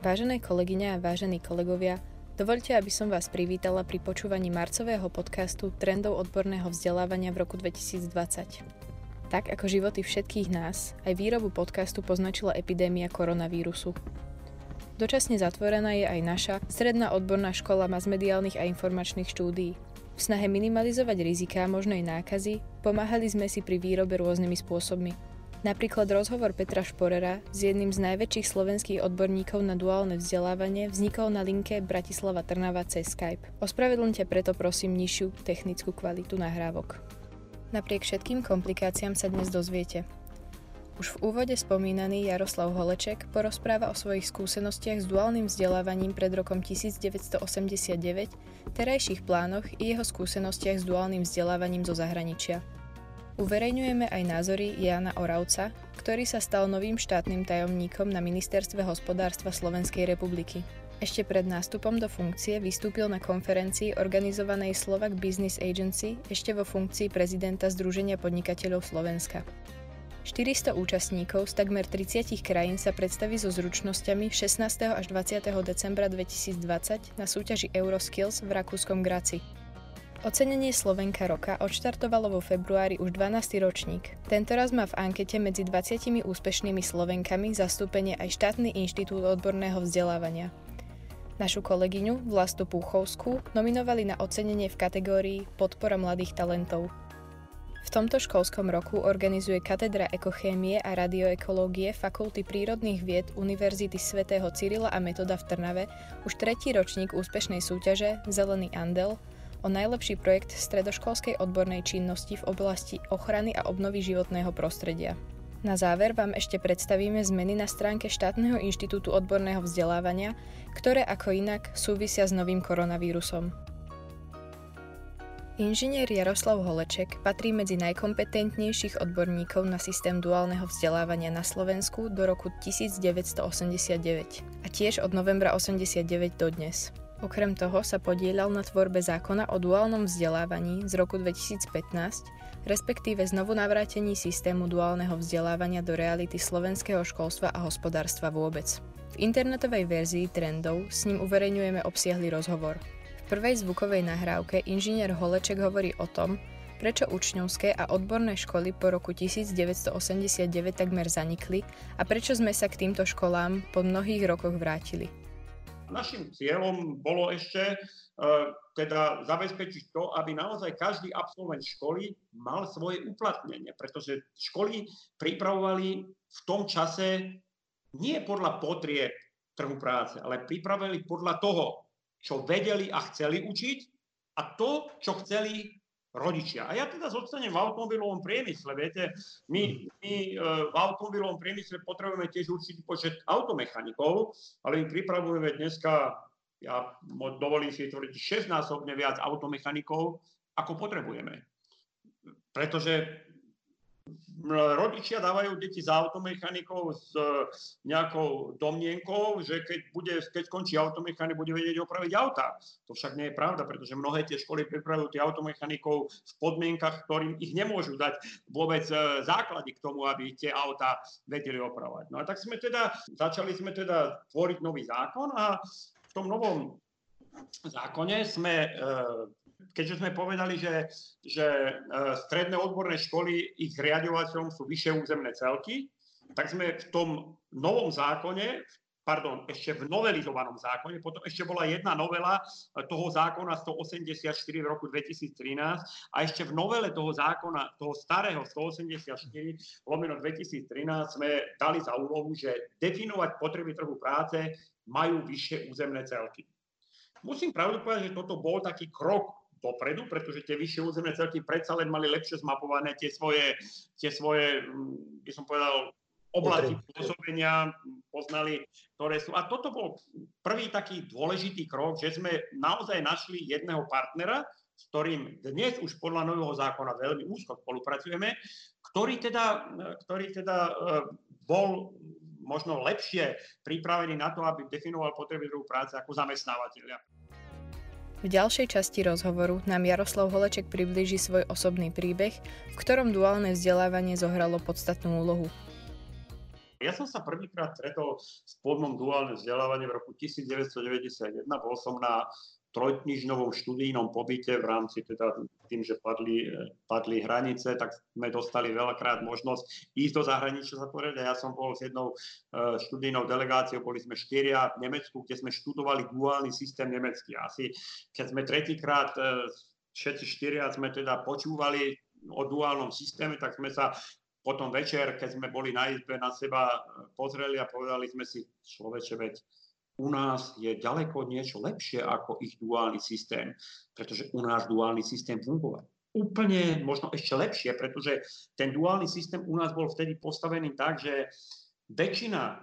Vážené kolegyne a vážení kolegovia, dovolte, aby som vás privítala pri počúvaní marcového podcastu Trendov odborného vzdelávania v roku 2020. Tak ako životy všetkých nás, aj výrobu podcastu poznačila epidémia koronavírusu. Dočasne zatvorená je aj naša Stredná odborná škola masmediálnych a informačných štúdií. V snahe minimalizovať riziká možnej nákazy pomáhali sme si pri výrobe rôznymi spôsobmi – Napríklad rozhovor Petra Šporera s jedným z najväčších slovenských odborníkov na duálne vzdelávanie vznikol na linke Bratislava Trnava cez Skype. Ospravedlňte preto prosím nižšiu technickú kvalitu nahrávok. Napriek všetkým komplikáciám sa dnes dozviete. Už v úvode spomínaný Jaroslav Holeček porozpráva o svojich skúsenostiach s duálnym vzdelávaním pred rokom 1989, terajších plánoch i jeho skúsenostiach s duálnym vzdelávaním zo zahraničia. Uverejňujeme aj názory Jana Oravca, ktorý sa stal novým štátnym tajomníkom na Ministerstve hospodárstva Slovenskej republiky. Ešte pred nástupom do funkcie vystúpil na konferencii organizovanej Slovak Business Agency ešte vo funkcii prezidenta Združenia podnikateľov Slovenska. 400 účastníkov z takmer 30 krajín sa predstaví so zručnosťami 16. až 20. decembra 2020 na súťaži Euroskills v rakúskom Graci. Ocenenie Slovenka roka odštartovalo vo februári už 12. ročník. Tentoraz má v ankete medzi 20 úspešnými Slovenkami zastúpenie aj štátny inštitút odborného vzdelávania. Našu kolegyňu Vlastu Púchovskú nominovali na ocenenie v kategórii Podpora mladých talentov. V tomto školskom roku organizuje Katedra ekochémie a radioekológie Fakulty prírodných vied Univerzity svätého Cyrila a Metoda v Trnave už tretí ročník úspešnej súťaže Zelený andel – o najlepší projekt stredoškolskej odbornej činnosti v oblasti ochrany a obnovy životného prostredia. Na záver vám ešte predstavíme zmeny na stránke štátneho inštitútu odborného vzdelávania, ktoré ako inak súvisia s novým koronavírusom. Inžinier Jaroslav Holeček patrí medzi najkompetentnejších odborníkov na systém duálneho vzdelávania na Slovensku do roku 1989 a tiež od novembra 89 do dnes. Okrem toho sa podielal na tvorbe zákona o duálnom vzdelávaní z roku 2015, respektíve znovu navrátení systému duálneho vzdelávania do reality slovenského školstva a hospodárstva vôbec. V internetovej verzii trendov s ním uverejňujeme obsiahly rozhovor. V prvej zvukovej nahrávke inžinier Holeček hovorí o tom, prečo učňovské a odborné školy po roku 1989 takmer zanikli a prečo sme sa k týmto školám po mnohých rokoch vrátili. Našim cieľom bolo ešte e, teda zabezpečiť to, aby naozaj každý absolvent školy mal svoje uplatnenie, pretože školy pripravovali v tom čase nie podľa potrieb trhu práce, ale pripravili podľa toho, čo vedeli a chceli učiť a to, čo chceli rodičia. A ja teda zostanem v automobilovom priemysle. Viete, my, my e, v automobilovom priemysle potrebujeme tiež určitý počet automechanikov, ale my pripravujeme dneska, ja dovolím si tvrdiť, 6-násobne viac automechanikov, ako potrebujeme. Pretože rodičia dávajú deti za automechanikou s e, nejakou domnienkou, že keď, bude, keď skončí automechanik, bude vedieť opraviť auta. To však nie je pravda, pretože mnohé tie školy pripravujú tých automechanikov v podmienkach, ktorým ich nemôžu dať vôbec e, základy k tomu, aby tie auta vedeli opravovať. No a tak sme teda, začali sme teda tvoriť nový zákon a v tom novom zákone sme e, keďže sme povedali, že, že e, stredné odborné školy, ich riadovateľom sú vyššie územné celky, tak sme v tom novom zákone, pardon, ešte v novelizovanom zákone, potom ešte bola jedna novela toho zákona 184 v roku 2013 a ešte v novele toho zákona, toho starého 184 lomeno 2013 sme dali za úlohu, že definovať potreby trhu práce majú vyššie územné celky. Musím pravdu povedať, že toto bol taký krok dopredu, pretože tie vyššie územné celky predsa len mali lepšie zmapované tie svoje, tie svoje mm, by som povedal, oblasti pôsobenia, poznali, ktoré sú. A toto bol prvý taký dôležitý krok, že sme naozaj našli jedného partnera, s ktorým dnes už podľa nového zákona veľmi úzko spolupracujeme, ktorý teda, ktorý teda e, bol možno lepšie pripravený na to, aby definoval potreby druhú práce ako zamestnávateľia. V ďalšej časti rozhovoru nám Jaroslav Holeček priblíži svoj osobný príbeh, v ktorom duálne vzdelávanie zohralo podstatnú úlohu. Ja som sa prvýkrát stretol s pojmom duálne vzdelávanie v roku 1991. Bol som na trojknižnovom študijnom pobyte v rámci teda tým, že padli, padli hranice, tak sme dostali veľakrát možnosť ísť do zahraničia sa povedať. Ja som bol s jednou uh, študijnou delegáciou, boli sme štyria v Nemecku, kde sme študovali duálny systém nemecký. Asi keď sme tretíkrát uh, všetci štyria sme teda počúvali o duálnom systéme, tak sme sa potom večer, keď sme boli na izbe, na seba pozreli a povedali sme si, človeče, veď u nás je ďaleko niečo lepšie ako ich duálny systém, pretože u nás duálny systém fungoval. Úplne možno ešte lepšie, pretože ten duálny systém u nás bol vtedy postavený tak, že väčšina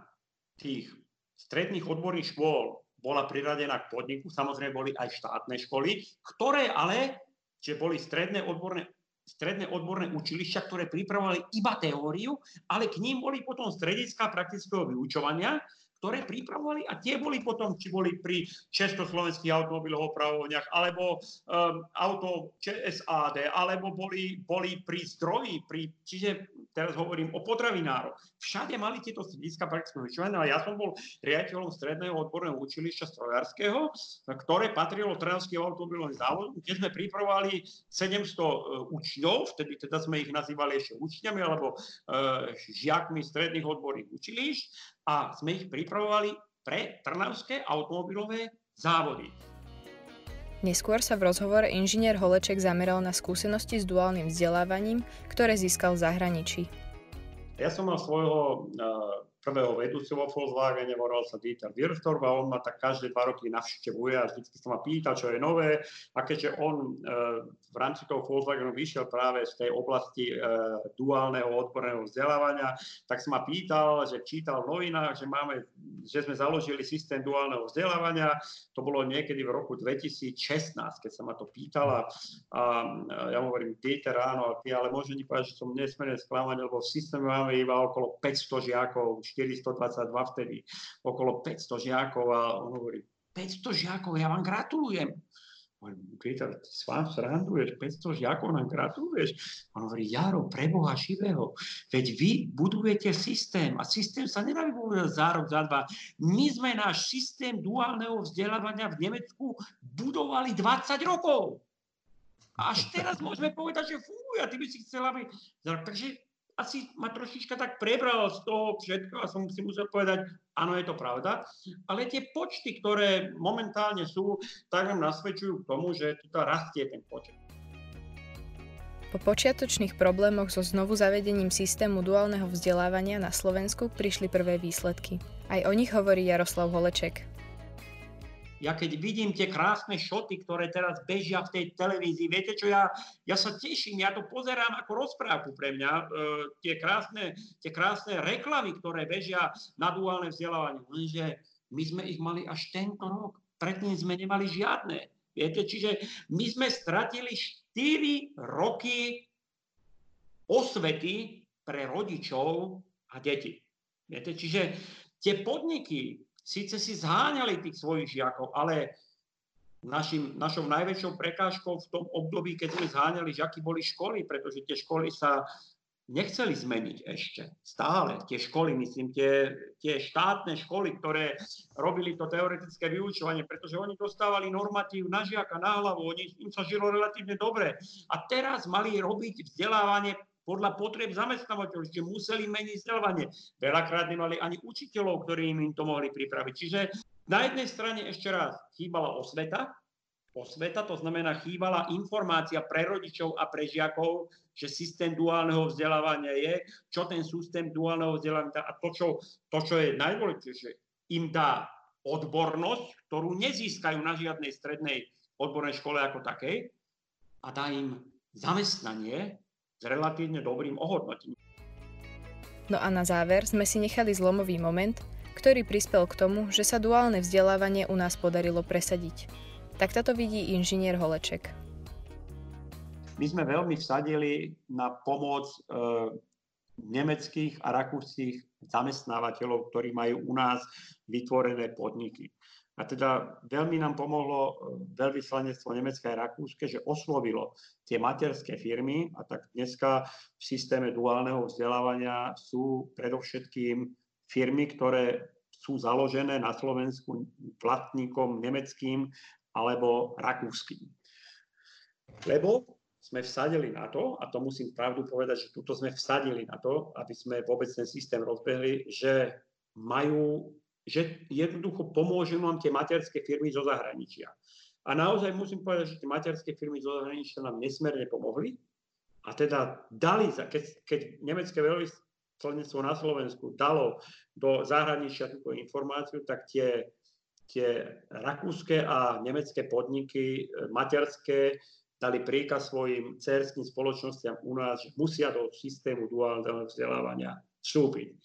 tých stredných odborných škôl bola priradená k podniku, samozrejme boli aj štátne školy, ktoré ale, že boli stredné odborné stredné odborné učilišťa, ktoré pripravovali iba teóriu, ale k ním boli potom strediska praktického vyučovania, ktoré pripravovali a tie boli potom, či boli pri československých automobilových opravovniach, alebo um, auto ČSAD, alebo boli, boli pri zdroji, pri, čiže teraz hovorím o potravinároch. Všade mali tieto strediska praktického vyučovania, ale ja som bol riaditeľom stredného odborného učilišťa strojárskeho, ktoré patrilo Trnavského automobilovým závodu, kde sme pripravovali 700 uh, učňov, vtedy teda sme ich nazývali ešte učňami alebo uh, žiakmi stredných odborných učilišť a sme ich pripravovali pre trnavské automobilové závody. Neskôr sa v rozhovore inžinier Holeček zameral na skúsenosti s duálnym vzdelávaním, ktoré získal v zahraničí. Ja som mal svojho prvého vedúceho Volkswagene, volal sa Dieter Wirftorb a on ma tak každé dva roky navštevuje a vždy sa ma pýta, čo je nové. A keďže on e, v rámci toho Volkswagenu vyšiel práve z tej oblasti e, duálneho odborného vzdelávania, tak sa ma pýtal, že čítal v novinách, že, máme, že sme založili systém duálneho vzdelávania. To bolo niekedy v roku 2016, keď sa ma to pýtala. A ja hovorím, Dieter, áno, ty ale môžem povedať, že som nesmierne sklamaný, lebo v systéme máme iba okolo 500 žiakov, 422 vtedy, okolo 500 žiakov a on hovorí, 500 žiakov, ja vám gratulujem. Peter, ty s vám sranduješ, 500 žiakov nám gratuluješ. On hovorí, Jaro, preboha živého, veď vy budujete systém a systém sa nedá vybudovať za rok, za dva. My sme náš systém duálneho vzdelávania v Nemecku budovali 20 rokov. Až teraz môžeme povedať, že funguje a ty by si chcela aby... Takže asi ma trošička tak prebral z toho všetko a som si musel povedať, áno, je to pravda. Ale tie počty, ktoré momentálne sú, tak nám nasvedčujú k tomu, že tu rastie ten počet. Po počiatočných problémoch so znovu zavedením systému duálneho vzdelávania na Slovensku prišli prvé výsledky. Aj o nich hovorí Jaroslav Holeček ja keď vidím tie krásne šoty, ktoré teraz bežia v tej televízii, viete čo, ja, ja sa teším, ja to pozerám ako rozprávku pre mňa, e, tie, krásne, tie krásne reklamy, ktoré bežia na duálne vzdelávanie, lenže my sme ich mali až tento rok, predtým sme nemali žiadne. Viete, čiže my sme stratili 4 roky osvety pre rodičov a deti. Viete, čiže tie podniky, síce si zháňali tých svojich žiakov, ale našim, našou najväčšou prekážkou v tom období, keď sme zháňali žiaky, boli školy, pretože tie školy sa nechceli zmeniť ešte. Stále tie školy, myslím, tie, tie štátne školy, ktoré robili to teoretické vyučovanie, pretože oni dostávali normatív na žiaka, na hlavu, oni, im sa žilo relatívne dobre. A teraz mali robiť vzdelávanie podľa potreb zamestnávateľov, že museli meniť vzdelávanie. Veľakrát nemali ani učiteľov, ktorí im to mohli pripraviť. Čiže na jednej strane ešte raz chýbala osveta, osveta, to znamená chýbala informácia pre rodičov a pre žiakov, že systém duálneho vzdelávania je, čo ten systém duálneho vzdelávania a to, čo, to, čo je najdôležitejšie, im dá odbornosť, ktorú nezískajú na žiadnej strednej odbornej škole ako takej a dá im zamestnanie, s relatívne dobrým ohodnotením. No a na záver sme si nechali zlomový moment, ktorý prispel k tomu, že sa duálne vzdelávanie u nás podarilo presadiť. Tak toto vidí inžinier Holeček. My sme veľmi vsadili na pomoc e, nemeckých a rakúskych zamestnávateľov, ktorí majú u nás vytvorené podniky. A teda veľmi nám pomohlo e, veľvyslanectvo Nemecké a Rakúske, že oslovilo tie materské firmy a tak dneska v systéme duálneho vzdelávania sú predovšetkým firmy, ktoré sú založené na Slovensku vlastníkom nemeckým alebo rakúskym. Lebo sme vsadili na to, a to musím pravdu povedať, že tuto sme vsadili na to, aby sme vôbec ten systém rozbehli, že majú, že jednoducho pomôžu nám tie materské firmy zo zahraničia. A naozaj musím povedať, že tie materské firmy zo zahraničia nám nesmerne pomohli. A teda dali, keď, keď nemecké veľvyslanectvo na Slovensku dalo do zahraničia túto informáciu, tak tie, tie rakúske a nemecké podniky e, materské dali príkaz svojim cerským spoločnostiam u nás, že musia do systému duálneho vzdelávania vstúpiť.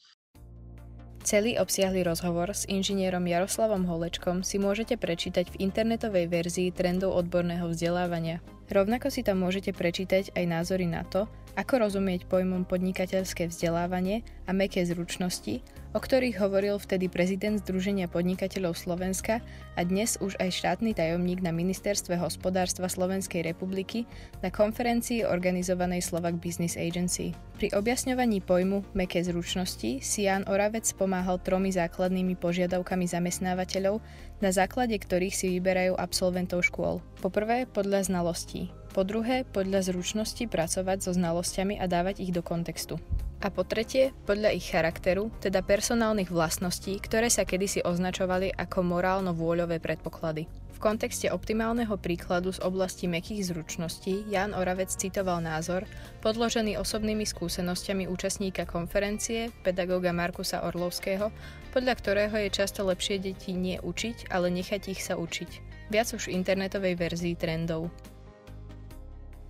Celý obsiahly rozhovor s inžinierom Jaroslavom Holečkom si môžete prečítať v internetovej verzii trendov odborného vzdelávania. Rovnako si tam môžete prečítať aj názory na to, ako rozumieť pojmom podnikateľské vzdelávanie a meké zručnosti, o ktorých hovoril vtedy prezident Združenia podnikateľov Slovenska a dnes už aj štátny tajomník na Ministerstve hospodárstva Slovenskej republiky na konferencii organizovanej Slovak Business Agency. Pri objasňovaní pojmu meké zručnosti si Jan Oravec pomáhal tromi základnými požiadavkami zamestnávateľov, na základe ktorých si vyberajú absolventov škôl. Poprvé podľa znalostí, po druhé podľa zručnosti pracovať so znalosťami a dávať ich do kontextu. A po tretie, podľa ich charakteru, teda personálnych vlastností, ktoré sa kedysi označovali ako morálno-vôľové predpoklady. V kontexte optimálneho príkladu z oblasti mekých zručností Jan Oravec citoval názor, podložený osobnými skúsenosťami účastníka konferencie, pedagóga Markusa Orlovského, podľa ktorého je často lepšie deti nie učiť, ale nechať ich sa učiť. Viac už v internetovej verzii trendov.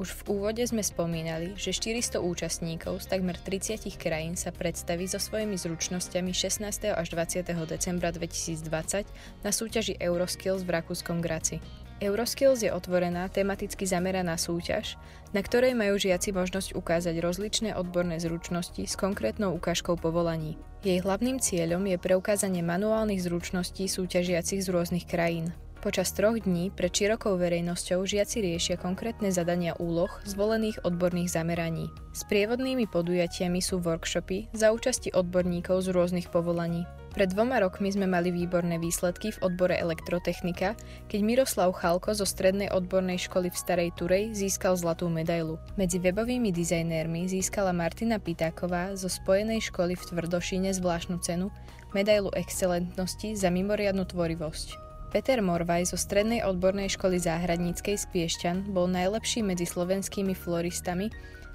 Už v úvode sme spomínali, že 400 účastníkov z takmer 30 krajín sa predstaví so svojimi zručnosťami 16. až 20. decembra 2020 na súťaži Euroskills v Rakúskom Graci. Euroskills je otvorená, tematicky zameraná súťaž, na ktorej majú žiaci možnosť ukázať rozličné odborné zručnosti s konkrétnou ukážkou povolaní. Jej hlavným cieľom je preukázanie manuálnych zručností súťažiacich z rôznych krajín. Počas troch dní pred širokou verejnosťou žiaci riešia konkrétne zadania úloh zvolených odborných zameraní. S prievodnými podujatiami sú workshopy za účasti odborníkov z rôznych povolaní. Pred dvoma rokmi sme mali výborné výsledky v odbore elektrotechnika, keď Miroslav Chalko zo Strednej odbornej školy v Starej Turej získal zlatú medailu. Medzi webovými dizajnérmi získala Martina Pitáková zo Spojenej školy v Tvrdošine zvláštnu cenu, medailu excelentnosti za mimoriadnu tvorivosť. Peter Morvaj zo Strednej odbornej školy záhradníckej z Piešťan bol najlepší medzi slovenskými floristami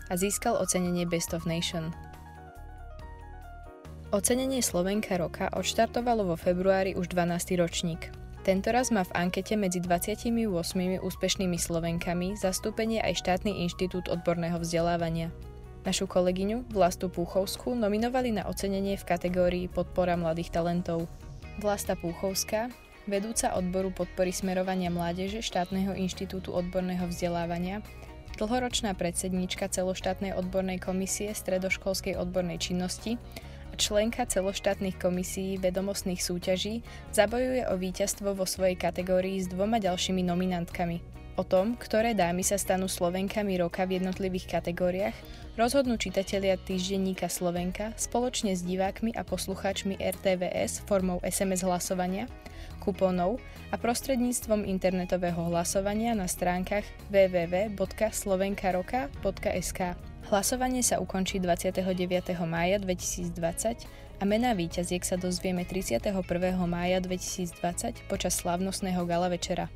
a získal ocenenie Best of Nation. Ocenenie Slovenka roka odštartovalo vo februári už 12. ročník. Tentoraz má v ankete medzi 28 úspešnými Slovenkami zastúpenie aj štátny inštitút odborného vzdelávania. Našu kolegyňu Vlastu Púchovskú nominovali na ocenenie v kategórii Podpora mladých talentov. Vlasta Púchovská vedúca odboru podpory smerovania mládeže štátneho inštitútu odborného vzdelávania, dlhoročná predsedníčka celoštátnej odbornej komisie stredoškolskej odbornej činnosti a členka celoštátnych komisií vedomostných súťaží zabojuje o víťazstvo vo svojej kategórii s dvoma ďalšími nominantkami – O tom, ktoré dámy sa stanú Slovenkami roka v jednotlivých kategóriách, rozhodnú čitatelia týždenníka Slovenka spoločne s divákmi a poslucháčmi RTVS formou SMS hlasovania, kupónov a prostredníctvom internetového hlasovania na stránkach www.slovenkaroka.sk. Hlasovanie sa ukončí 29. mája 2020 a mená víťaziek sa dozvieme 31. mája 2020 počas slávnostného gala večera.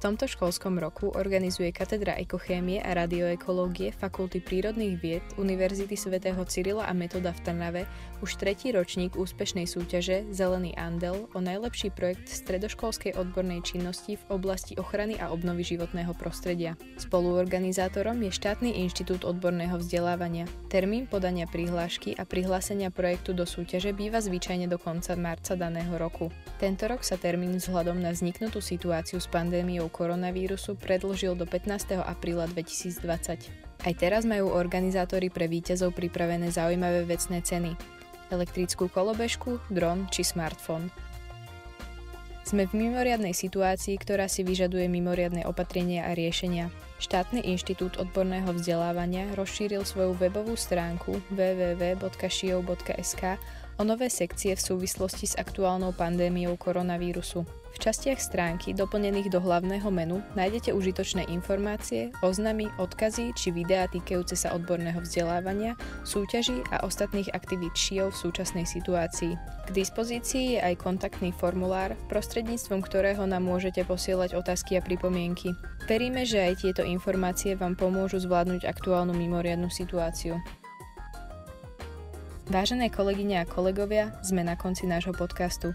Tomto školskom roku organizuje Katedra ekochémie a radioekológie Fakulty prírodných vied Univerzity svätého Cyrila a Metoda v Trnave už tretí ročník úspešnej súťaže Zelený Andel o najlepší projekt stredoškolskej odbornej činnosti v oblasti ochrany a obnovy životného prostredia. Spoluorganizátorom je štátny inštitút odborného vzdelávania. Termín podania prihlášky a prihlásenia projektu do súťaže býva zvyčajne do konca marca daného roku. Tento rok sa termín vzhľadom na vzniknutú situáciu s pandémiou koronavírusu predložil do 15. apríla 2020. Aj teraz majú organizátori pre víťazov pripravené zaujímavé vecné ceny. Elektrickú kolobežku, dron či smartfón. Sme v mimoriadnej situácii, ktorá si vyžaduje mimoriadne opatrenia a riešenia. Štátny inštitút odborného vzdelávania rozšíril svoju webovú stránku www.šiov.sk o nové sekcie v súvislosti s aktuálnou pandémiou koronavírusu. V častiach stránky, doplnených do hlavného menu, nájdete užitočné informácie, oznamy, odkazy či videá týkajúce sa odborného vzdelávania, súťaží a ostatných aktivít šijov v súčasnej situácii. K dispozícii je aj kontaktný formulár, prostredníctvom ktorého nám môžete posielať otázky a pripomienky. Veríme, že aj tieto informácie vám pomôžu zvládnuť aktuálnu mimoriadnu situáciu. Vážené kolegyne a kolegovia, sme na konci nášho podcastu.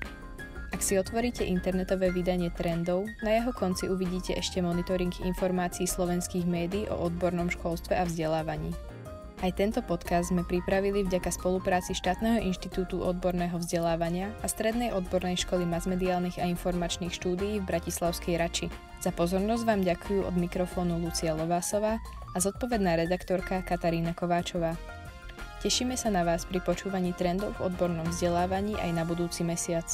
Ak si otvoríte internetové vydanie trendov, na jeho konci uvidíte ešte monitoring informácií slovenských médií o odbornom školstve a vzdelávaní. Aj tento podcast sme pripravili vďaka spolupráci Štátneho inštitútu odborného vzdelávania a Strednej odbornej školy masmediálnych a informačných štúdií v Bratislavskej Rači. Za pozornosť vám ďakujú od mikrofónu Lucia Lovásová a zodpovedná redaktorka Katarína Kováčová. Tešíme sa na vás pri počúvaní trendov v odbornom vzdelávaní aj na budúci mesiac.